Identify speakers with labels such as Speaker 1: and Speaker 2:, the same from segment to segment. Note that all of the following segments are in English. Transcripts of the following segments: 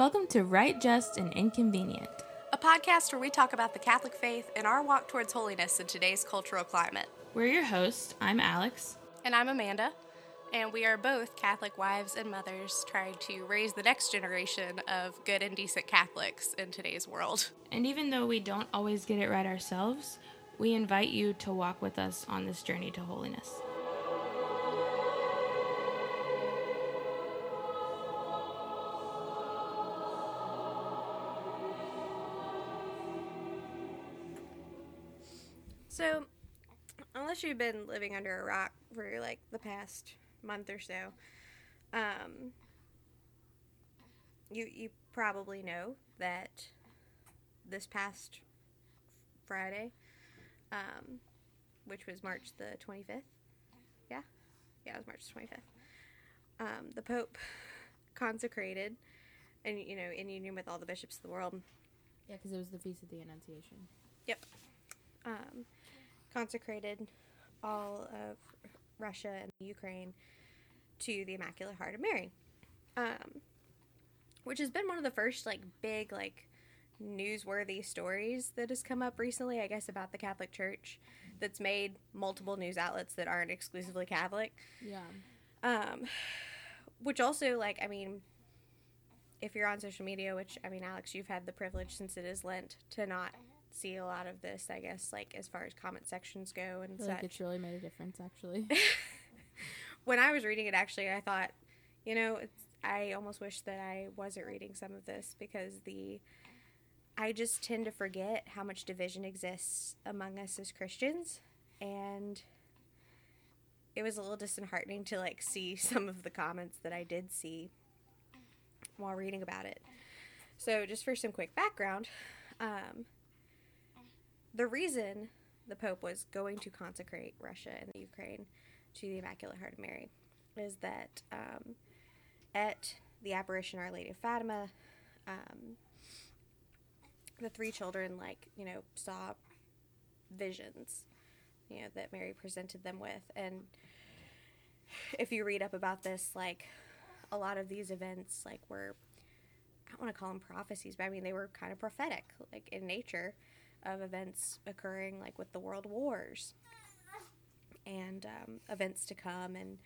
Speaker 1: Welcome to Right, Just, and Inconvenient.
Speaker 2: a podcast where we talk about the Catholic faith and our walk towards holiness in today's cultural climate.
Speaker 1: We're your hosts. I'm Alex.
Speaker 2: And I'm Amanda, and we are both Catholic wives and mothers trying to raise the next generation of good and decent Catholics in today's world.
Speaker 1: And even though we don't always get it right ourselves, we invite you to walk with us on this journey to holiness.
Speaker 2: So, unless you've been living under a rock for like the past month or so, um, you you probably know that this past Friday, um, which was March the twenty fifth, yeah, yeah, it was March the twenty fifth. Um, the Pope consecrated, and you know, in union with all the bishops of the world,
Speaker 1: Yeah, because it was the Feast of the Annunciation.
Speaker 2: Yep. Um, consecrated all of Russia and Ukraine to the Immaculate Heart of Mary. Um, which has been one of the first like big like newsworthy stories that has come up recently, I guess, about the Catholic Church that's made multiple news outlets that aren't exclusively Catholic.
Speaker 1: Yeah.
Speaker 2: Um, which also, like, I mean, if you're on social media, which I mean, Alex, you've had the privilege since it is Lent to not see a lot of this, I guess, like as far as comment sections go and such.
Speaker 1: like it's really made a difference, actually.
Speaker 2: when I was reading it, actually, I thought, you know, it's, I almost wish that I wasn't reading some of this because the I just tend to forget how much division exists among us as Christians, and it was a little disheartening to like see some of the comments that I did see while reading about it. So, just for some quick background, um, the reason the Pope was going to consecrate Russia and the Ukraine to the Immaculate Heart of Mary is that um, at the apparition Our Lady of Fatima, um, the three children, like, you know, saw visions, you know, that Mary presented them with. And if you read up about this, like, a lot of these events, like, were, I don't want to call them prophecies, but I mean, they were kind of prophetic, like, in nature of events occurring, like, with the world wars and um, events to come. And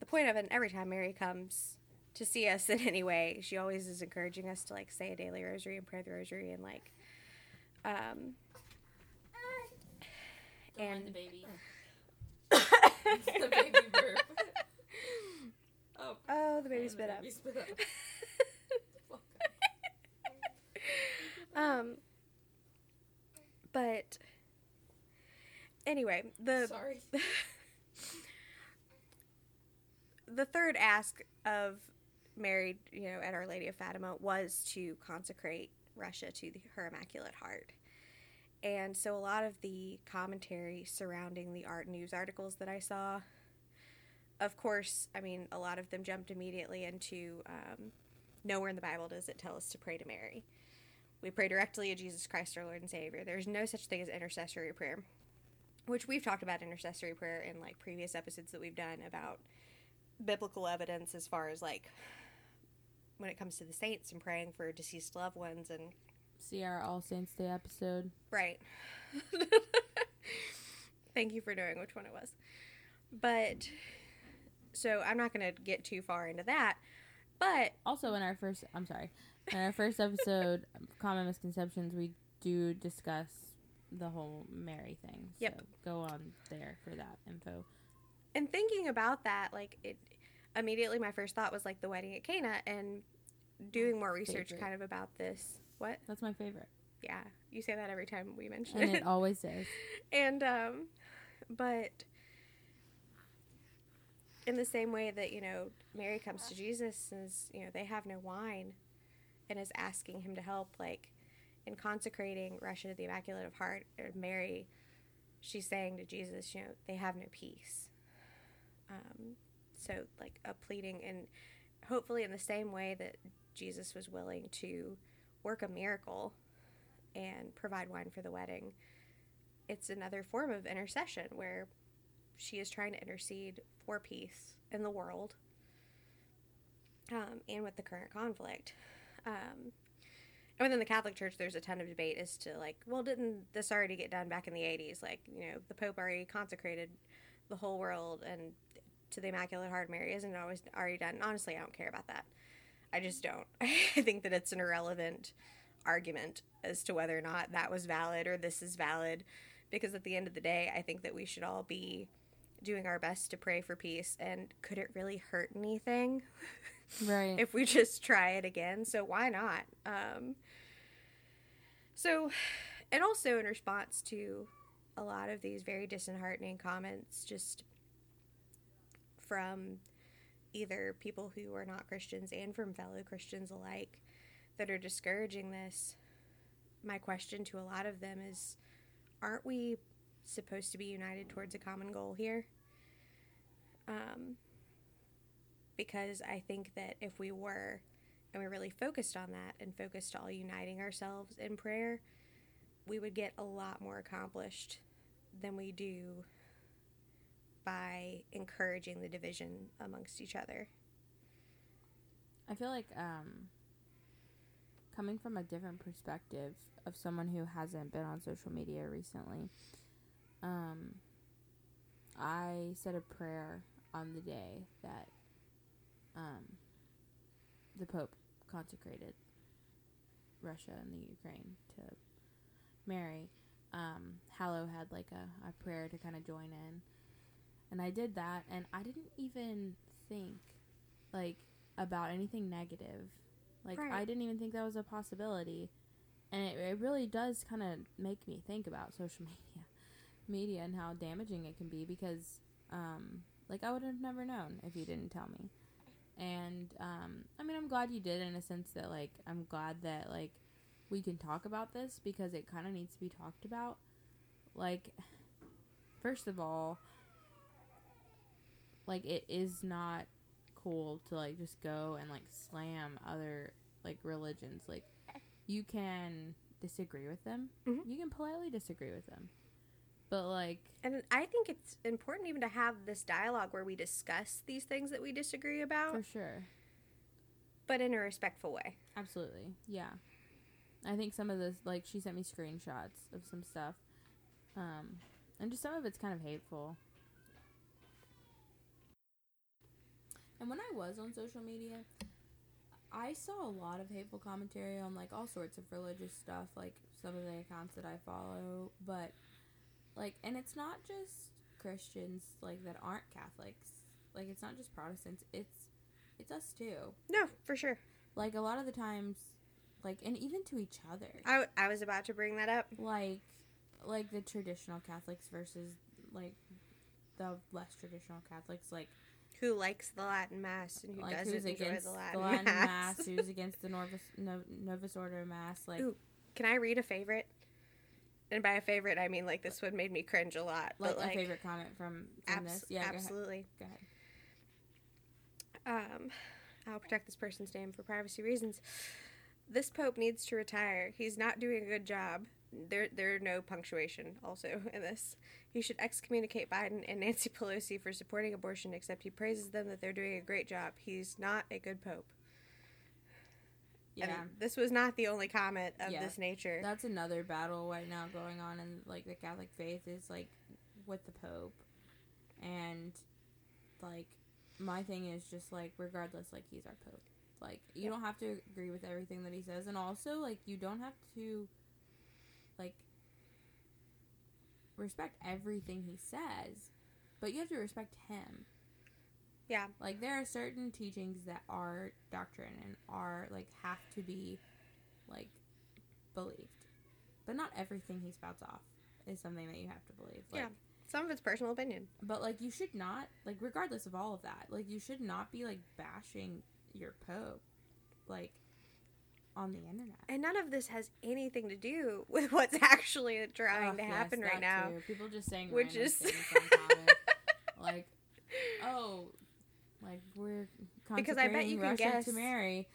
Speaker 2: the point of it, every time Mary comes to see us in any way, she always is encouraging us to like say a daily rosary and pray the rosary and like, um, and
Speaker 1: the baby.
Speaker 3: the baby burp. oh,
Speaker 2: oh, the baby
Speaker 3: the
Speaker 2: spit up.
Speaker 3: baby spit up.
Speaker 2: Um, but anyway, the
Speaker 3: Sorry.
Speaker 2: the third ask of Mary, you know, at Our Lady of Fatima was to consecrate Russia to the, her Immaculate Heart. And so a lot of the commentary surrounding the art news articles that I saw, of course, I mean, a lot of them jumped immediately into um, nowhere in the Bible does it tell us to pray to Mary. We pray directly to Jesus Christ, our Lord and Savior. There's no such thing as intercessory prayer, which we've talked about intercessory prayer in like previous episodes that we've done about biblical evidence as far as like when it comes to the saints and praying for deceased loved ones and
Speaker 1: See our All Saints Day episode.
Speaker 2: right. Thank you for knowing which one it was. But so I'm not going to get too far into that. But
Speaker 1: Also, in our first, I'm sorry, in our first episode, Common Misconceptions, we do discuss the whole Mary thing. So
Speaker 2: Yep.
Speaker 1: go on there for that info.
Speaker 2: and thinking about that, like it immediately my first thought was like the wedding at Cana and doing more research
Speaker 1: Favorite.
Speaker 2: kind of about this. What?
Speaker 1: That's my favorite.
Speaker 2: Yeah, you say that every time we mention
Speaker 1: And
Speaker 2: it.
Speaker 1: it always is.
Speaker 2: and um but in the same way that you know mary comes to jesus and is you know they have no wine and is asking him to help like in consecrating russia to the immaculate of heart or mary she's saying to jesus you know they have no peace. Um, so like a pleading and hopefully in the same way that jesus was willing to work a miracle and provide wine for the wedding it's another form of intercession where she is trying to intercede for peace in the world um, and with the current conflict. Um, and within the Catholic Church, there's a ton of debate as to like, well, didn't this already get done back in the 80s? Like, you know, the Pope already consecrated the whole world and to the Immaculate Heart of Mary. Isn't it always already done? Honestly, I don't care about that. I just don't. I think that it's an irrelevant argument as to whether or not that was valid or this is valid. Because at the end of the day, I think that we should all be doing our best to pray for peace. And could it really hurt anything?
Speaker 1: Right.
Speaker 2: if we just try it again. So why not? Um, so, and also in response to a lot of these very disheartening comments, just from either people who are not Christians and from fellow Christians alike that are discouraging this, my question to a lot of them is aren't we supposed to be united towards a common goal here? Um, because I think that if we were and we really focused on that and focused all uniting ourselves in prayer, we would get a lot more accomplished than we do by encouraging the division amongst each other.
Speaker 1: I feel like um, coming from a different perspective of someone who hasn't been on social media recently, um, I said a prayer on the day that um, the Pope consecrated Russia and the Ukraine to Mary. Um, Hallow had like a, a prayer to kind of join in. And I did that, and I didn't even think like about anything negative. Like
Speaker 2: Right.
Speaker 1: I didn't even think that was a possibility, and it, it really does kind of make me think about social media, media, and how damaging it can be. Because, um, like I would have never known if you didn't tell me. And um, I mean, I'm glad you did in a sense that like I'm glad that like we can talk about this because it kind of needs to be talked about. Like, first of all, like it is not cool to like just go and like slam other like religions. Like, you can disagree with them.
Speaker 2: Mhm.
Speaker 1: You can politely disagree with them. But like,
Speaker 2: And I think it's important even to have this dialogue where we discuss these things that we disagree about,
Speaker 1: for sure.
Speaker 2: but in a respectful way.
Speaker 1: Absolutely. Yeah. I think some of this like she sent me screenshots of some stuff. Um and just some of it's kind of hateful. And when I was on social media, I saw a lot of hateful commentary on like all sorts of religious stuff, like some of the accounts that I follow, but like and it's not just Christians like that aren't Catholics. Like it's not just Protestants, it's it's us too
Speaker 2: No, for sure.
Speaker 1: like a lot of the times like and even to each other
Speaker 2: I, I was about to bring that up.
Speaker 1: like like the traditional catholics versus like the less traditional catholics like
Speaker 2: Who likes the Latin Mass and who
Speaker 1: like
Speaker 2: doesn't
Speaker 1: who's
Speaker 2: enjoy
Speaker 1: against
Speaker 2: the
Speaker 1: the
Speaker 2: Latin,
Speaker 1: Latin,
Speaker 2: Mass?
Speaker 1: mass who's against the Novus no, Novus Ordo mass like
Speaker 2: Ooh, Can I read a favorite? And by a favorite, I mean like this one made me cringe a lot.
Speaker 1: like
Speaker 2: but
Speaker 1: a favorite comment from, from
Speaker 2: abs-
Speaker 1: this yeah go ahead,
Speaker 2: absolutely.
Speaker 1: go ahead
Speaker 2: Um, I'll protect this person's name for privacy reasons. This pope needs to retire. He's not doing a good job. There, there are no punctuation also in this. He should excommunicate Biden and Nancy Pelosi for supporting abortion, except he praises them that they're doing a great job. He's not a good pope.
Speaker 1: Yeah
Speaker 2: And this was not the only comment of
Speaker 1: Yeah.
Speaker 2: this nature.
Speaker 1: that's another battle right now going on in like the Catholic faith is like with the Pope, and like my thing is just like regardless, like he's our Pope. Like you
Speaker 2: Yeah.
Speaker 1: don't have to agree with everything that he says, and also like you don't have to like respect everything he says, but you have to respect him.
Speaker 2: Yeah.
Speaker 1: Like there are certain teachings that are doctrine and are like have to be like believed. But not everything he spouts off is something that you have to believe. Like,
Speaker 2: Yeah. Some of it's personal opinion.
Speaker 1: But like you should not like regardless of all of that, like you should not be like bashing your pope like on the internet.
Speaker 2: And none of this has anything to do with what's actually trying
Speaker 1: Ugh,
Speaker 2: to
Speaker 1: yes,
Speaker 2: happen right now.
Speaker 1: too. People just saying
Speaker 2: Which is-
Speaker 1: like, oh, like we're
Speaker 2: Because I bet you
Speaker 1: consecrating
Speaker 2: can
Speaker 1: Russia
Speaker 2: guess-
Speaker 1: to Mary,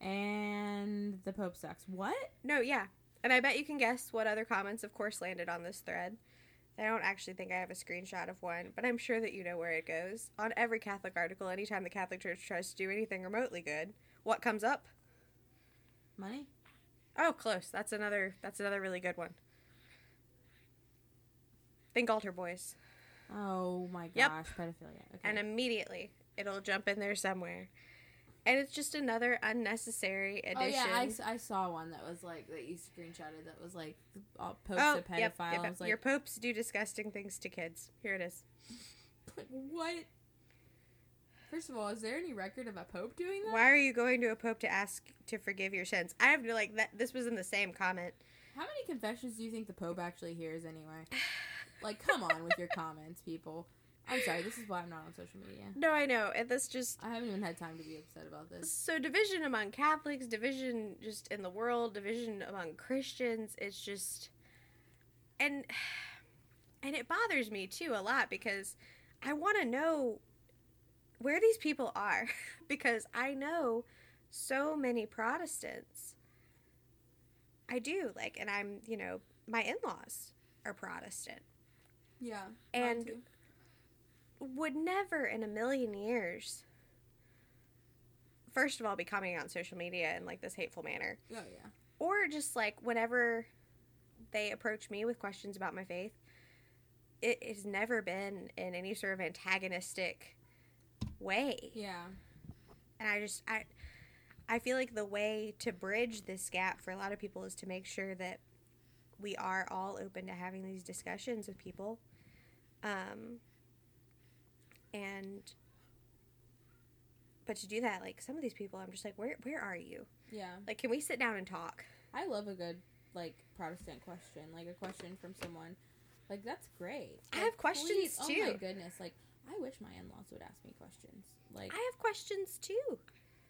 Speaker 1: and the Pope sucks. What?
Speaker 2: No, yeah. And I bet you can guess what other comments, of course, landed on this thread. I don't actually think I have a screenshot of one, but I'm sure that you know where it goes. On every Catholic article, anytime the Catholic Church tries to do anything remotely good, what comes up?
Speaker 1: Money?
Speaker 2: Oh, close. That's another. That's another really good one. Think altar boys,
Speaker 1: Oh my gosh,
Speaker 2: Yep.
Speaker 1: pedophilia. Okay.
Speaker 2: and immediately it'll jump in there somewhere, and it's just another unnecessary addition.
Speaker 1: Oh yeah, I, I saw one that was like that you screenshotted that was like uh, Pope's
Speaker 2: Oh,
Speaker 1: a pedophile.
Speaker 2: yep, yep, yep.
Speaker 1: like,
Speaker 2: Your popes do disgusting things to kids. Here it is.
Speaker 1: like, what? First of all, is there any record of a pope doing that?
Speaker 2: Why are you going to a pope to ask to forgive your sins? I have no like that. This was in the same comment.
Speaker 1: How many confessions do you think the pope actually hears anyway? like, come on with your comments, people. I'm sorry. This is why I'm not on social media.
Speaker 2: No, I know, and this just
Speaker 1: I haven't even had time to be upset about this.
Speaker 2: so division among Catholics, division just in the world, division among Christians. It's just, and and it bothers me too a lot because I want to know where these people are because I know so many Protestants. I do like, and I'm you know my in laws are Protestant.
Speaker 1: Yeah.
Speaker 2: And would never in a million years first of all be coming on social media in like this hateful manner
Speaker 1: oh yeah.
Speaker 2: or just like whenever they approach me with questions about my faith it has never been in any sort of antagonistic way
Speaker 1: Yeah.
Speaker 2: and i just i i feel like the way to bridge this gap for a lot of people is to make sure that we are all open to having these discussions with people um and but to do that like some of these people i'm just like where where are you
Speaker 1: Yeah.
Speaker 2: like can we sit down and talk
Speaker 1: I love a good like Protestant question, like a question from someone. Like that's great.
Speaker 2: I have questions,
Speaker 1: please- Oh my goodness! Like I wish my in-laws would ask me questions. Like
Speaker 2: i have questions too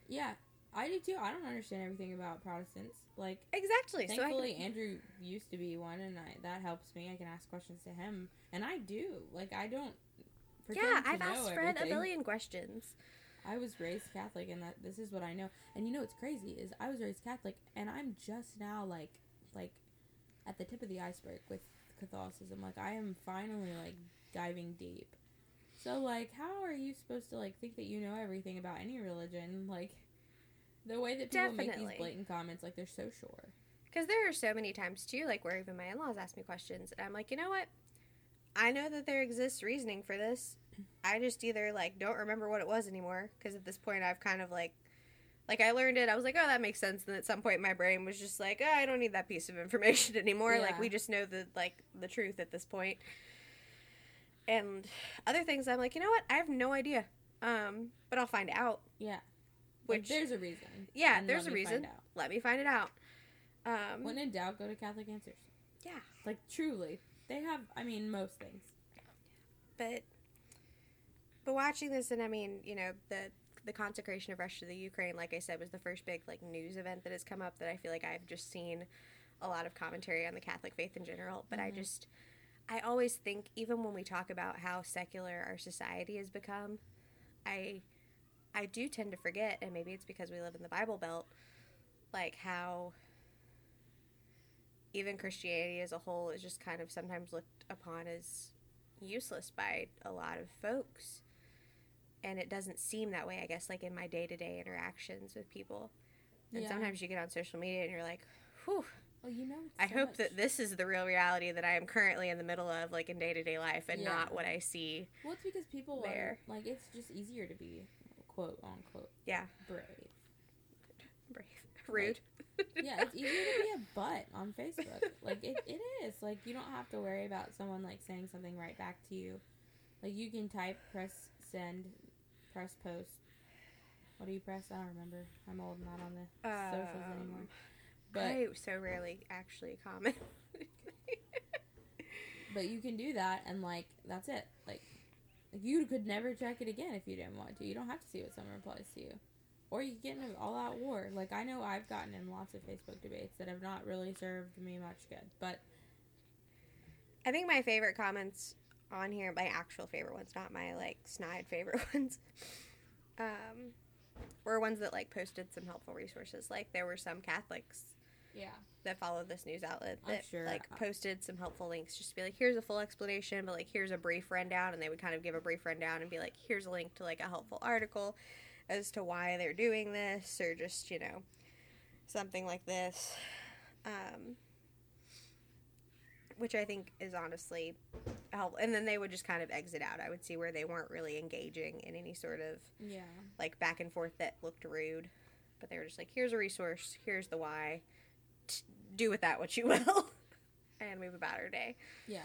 Speaker 1: yeah, I do too. I don't understand everything about Protestants. Like
Speaker 2: exactly so I
Speaker 1: thankfully
Speaker 2: can,
Speaker 1: Andrew used to be one, and I, that helps me. I can ask questions to him, and I do. Like I don't.
Speaker 2: Yeah i've asked fred a billion questions
Speaker 1: I was raised Catholic, and that this is what I know. And you know what's crazy is I was raised Catholic, and I'm just now like like at the tip of the iceberg with Catholicism. Like I am finally like diving deep. So like, how are you supposed to like think that you know everything about any religion? Like the way that people make these blatant comments, like they're so sure.
Speaker 2: Because there are so many times too, like where even my in-laws ask me questions, and I'm like, you know what? I know that there exists reasoning for this. I just either like don't remember what it was anymore because at this point I've kind of like, like I learned it. I was like, oh, that makes sense. And at some point my brain was just like, oh, I don't need that piece of information anymore. Like we just know the like the truth at this point. And other things, I'm like, you know what? I have no idea. Um, but I'll find out.
Speaker 1: Yeah. Like,
Speaker 2: Which
Speaker 1: there's a reason.
Speaker 2: yeah,
Speaker 1: and
Speaker 2: there's a reason. Let me find it out. Um,
Speaker 1: When in doubt, go to Catholic Answers.
Speaker 2: yeah.
Speaker 1: Like truly, they have. I mean, most things.
Speaker 2: but but watching this and i mean you know the the consecration of russia to the ukraine like i said was the first big like news event that has come up that i feel like i've just seen a lot of commentary on the catholic faith in general but i
Speaker 1: Mhm.
Speaker 2: just i always think even when we talk about how secular our society has become i i do tend to forget and maybe it's because we live in the bible belt like how even christianity as a whole is just kind of sometimes looked upon as useless by a lot of folks. And it doesn't seem that way, I guess, like in my day to day interactions with people. And
Speaker 1: Yeah.
Speaker 2: sometimes you get on social media and you're like, whew,
Speaker 1: Oh, you know.
Speaker 2: I
Speaker 1: so
Speaker 2: hope
Speaker 1: much-
Speaker 2: that this is the real reality that I am currently in the middle of, like in day to day life, and
Speaker 1: Yeah.
Speaker 2: not what I see.
Speaker 1: Well, it's because people
Speaker 2: there.
Speaker 1: are like it's just easier to be quote unquote
Speaker 2: Yeah.
Speaker 1: brave.
Speaker 2: Brave. Rude.
Speaker 1: Yeah, it's easier to be a butt on Facebook. Like it, it is. Like you don't have to worry about someone like saying something right back to you. Like you can type, press send, press post. What do you press? I don't remember. I'm old, not on the socials anymore.
Speaker 2: Um,
Speaker 1: But
Speaker 2: I so rarely actually comment.
Speaker 1: but you can do that, and like that's it. Like like, you could never check it again if you didn't want to. You don't have to see what someone replies to you. Or you get in an all out war. Like I know I've gotten in lots of Facebook debates that have not really served me much good. But
Speaker 2: I think my favorite comments on here, my actual favorite ones, not my like snide favorite ones, um, were ones that like posted some helpful resources. Like there were some Catholics
Speaker 1: Yeah.
Speaker 2: that follow this news outlet that
Speaker 1: sure.
Speaker 2: like posted some helpful links just to be like here's a full explanation but like here's a brief rundown and they would kind of give a brief rundown and be like here's a link to like a helpful article as to why they're doing this or just you know something like this. Um, which i think is honestly helpful and then they would just kind of exit out i would see where they weren't really engaging in any sort of
Speaker 1: Yeah.
Speaker 2: like back and forth that looked rude. But they were just like here's a resource here's the why. T- do with that what you will. And move about our day.
Speaker 1: Yeah.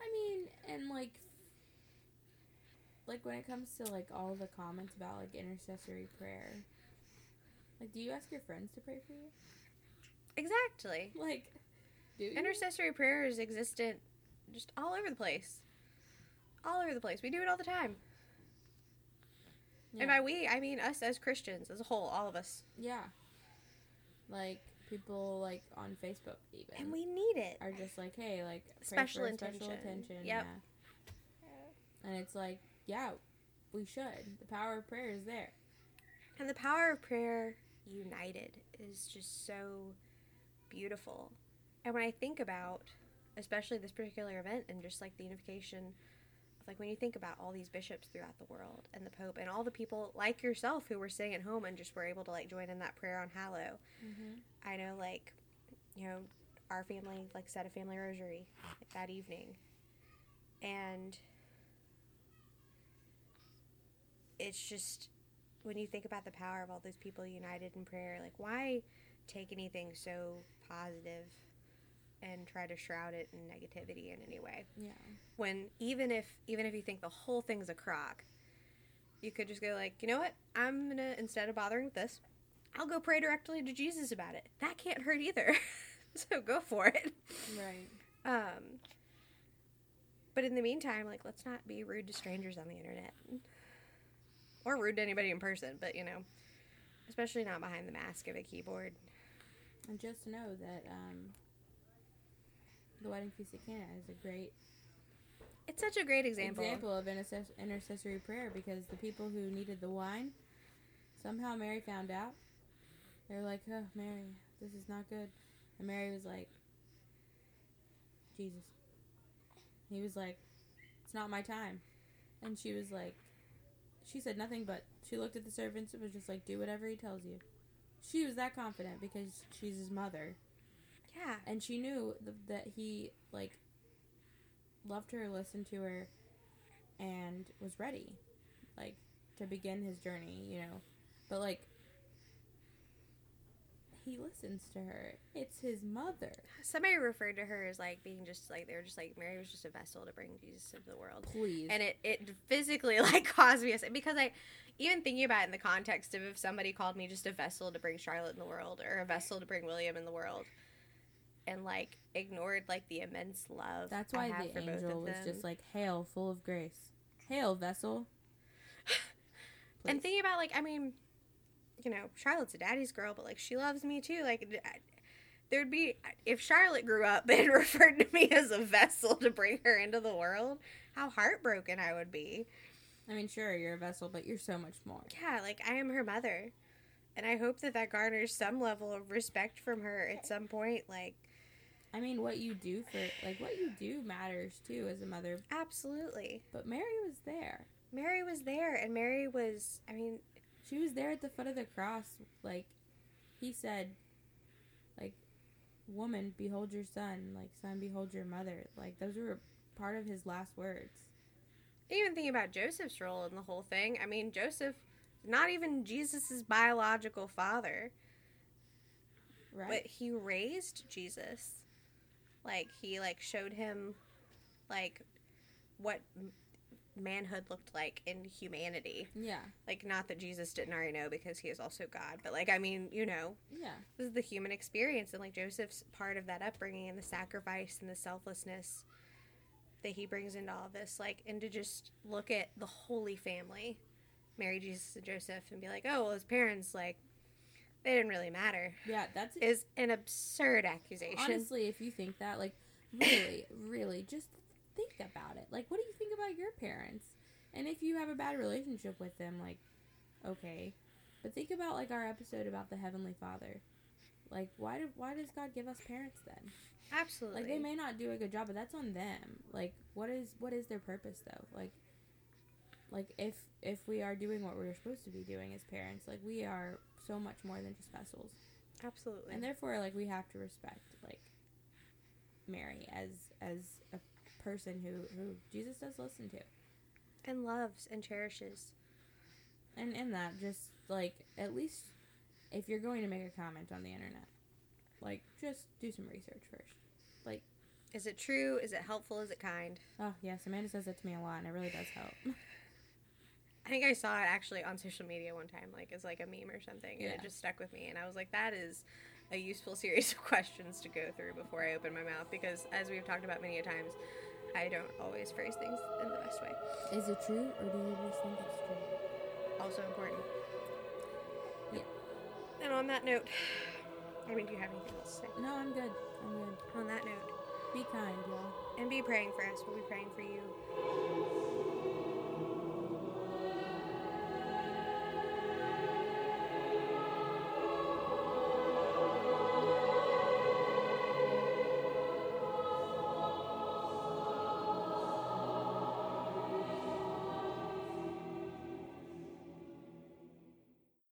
Speaker 1: I mean, and like, like when it comes to like all the comments about like intercessory prayer, like, do you ask your friends to pray for you?
Speaker 2: exactly
Speaker 1: Like, do you?
Speaker 2: intercessory prayer is existent just all over the place all over the place we do it all the time
Speaker 1: yeah.
Speaker 2: and by we i mean us as christians as a whole all of us
Speaker 1: yeah. Like people like on Facebook even
Speaker 2: and we need it
Speaker 1: are just like, hey, like
Speaker 2: Special
Speaker 1: for
Speaker 2: intention.
Speaker 1: special attention.
Speaker 2: Yep.
Speaker 1: Yeah. And it's like, yeah, we should. The power of prayer is there.
Speaker 2: And the power of prayer united is just so beautiful. And when I think about, especially this particular event and just like the unification, like when you think about all these bishops throughout the world and the Pope and all the people like yourself who were staying at home and just were able to like join in that prayer on Hallow.
Speaker 1: Mm-hmm.
Speaker 2: I know like, you know, our family like said a family rosary that evening. And it's just when you think about the power of all those people united in prayer, like why take anything so positive and try to shroud it in negativity in any way?
Speaker 1: Yeah.
Speaker 2: When even if even if you think the whole thing's a crock, you could just go like, you know what? I'm gonna instead of bothering with this, I'll go pray directly to Jesus about it. That can't hurt either. so go for it.
Speaker 1: Right.
Speaker 2: Um, but in the meantime, like, let's not be rude to strangers on the internet. Or rude to anybody in person, but you know, especially not behind the mask of a keyboard.
Speaker 1: And just know that um, the wedding feast at Cana is a great
Speaker 2: It's such a great example.
Speaker 1: example of intercess- intercessory prayer because the people who needed the wine, somehow Mary found out. They were like, "Oh, Mary, this is not good," and Mary was like, "Jesus." He was like, "It's not my time," and she was like, she said nothing, but she looked at the servants and was just like, "Do whatever he tells you." She was that confident because she's his mother
Speaker 2: Yeah.
Speaker 1: and she knew th- that he like loved her listened to her and was ready like to begin his journey you know but like he listens to her. It's his mother.
Speaker 2: Somebody referred to her as like being just like they were just like Mary was just a vessel to bring Jesus into the world.
Speaker 1: please.
Speaker 2: And it, it physically like caused me a because I even thinking about it in the context of if somebody called me just a vessel to bring Charlotte in the world or a vessel to bring William in the world and like ignored like the immense love
Speaker 1: that's
Speaker 2: I
Speaker 1: why the angel was just like hail full of grace. Hail vessel.
Speaker 2: And thinking about like I mean you know Charlotte's a daddy's girl but like she loves me too like I- there'd be if Charlotte grew up and referred to me as a vessel to bring her into the world how heartbroken I would be
Speaker 1: i mean sure you're a vessel but you're so much more
Speaker 2: yeah, like I am her mother. And I hope that that garners some level of respect from her at some point. Like,
Speaker 1: i mean what you do for like what you do matters too as a mother
Speaker 2: absolutely.
Speaker 1: but mary was there
Speaker 2: Mary was there, and Mary was, I mean,
Speaker 1: She was there at the foot of the cross. Like, he said, like, woman, behold your son. Like, son, behold your mother. Like, those were part of his last words.
Speaker 2: even thinking about Joseph's role in the whole thing. I mean, Joseph, not even Jesus' biological father,
Speaker 1: Right?
Speaker 2: but he raised Jesus. Like, he, like, showed him, like, what manhood looked like in humanity.
Speaker 1: yeah.
Speaker 2: Like, not that Jesus didn't already know because he is also God, but, like, I mean, you know,
Speaker 1: Yeah.
Speaker 2: this is the human experience and like joseph's part of that upbringing and the sacrifice and the selflessness that he brings into all this like and to just look at the holy family mary jesus and joseph and be like oh well his parents like they didn't really matter
Speaker 1: Yeah, that's
Speaker 2: is an absurd accusation
Speaker 1: honestly, if you think that, like, really, really, just think about it. Like, what do you about your parents? And if you have a bad relationship with them, like, okay. But think about, like, our episode about the Heavenly Father. Like why do why does God give us parents then?
Speaker 2: Absolutely.
Speaker 1: Like they may not do a good job, but that's on them. Like what is what is their purpose though? Like like if if we are doing what we're supposed to be doing as parents, like we are so much more than just vessels.
Speaker 2: Absolutely.
Speaker 1: And therefore like we have to respect like Mary as as a person who who Jesus does listen to.
Speaker 2: and loves and cherishes.
Speaker 1: And in that just like at least if you're going to make a comment on the internet, like just do some research first.
Speaker 2: Like, Is it true? Is it helpful? Is it kind?
Speaker 1: Oh yes, Amanda says that to me a lot and it really does help.
Speaker 2: I think I saw it actually on social media one time, like as like a meme or something, and
Speaker 1: Yeah.
Speaker 2: it just stuck with me. And I was like, that is a useful series of questions to go through before I open my mouth, because as we've talked about many a times, I don't always phrase things in the best way.
Speaker 1: Is it true or do you just think it's true?
Speaker 2: Also important.
Speaker 1: Yeah.
Speaker 2: And on that note, I mean, do you have anything else to say?
Speaker 1: No, I'm good. I'm good.
Speaker 2: On that note,
Speaker 1: Be kind, y'all.
Speaker 2: and be praying for us. We'll be praying for you.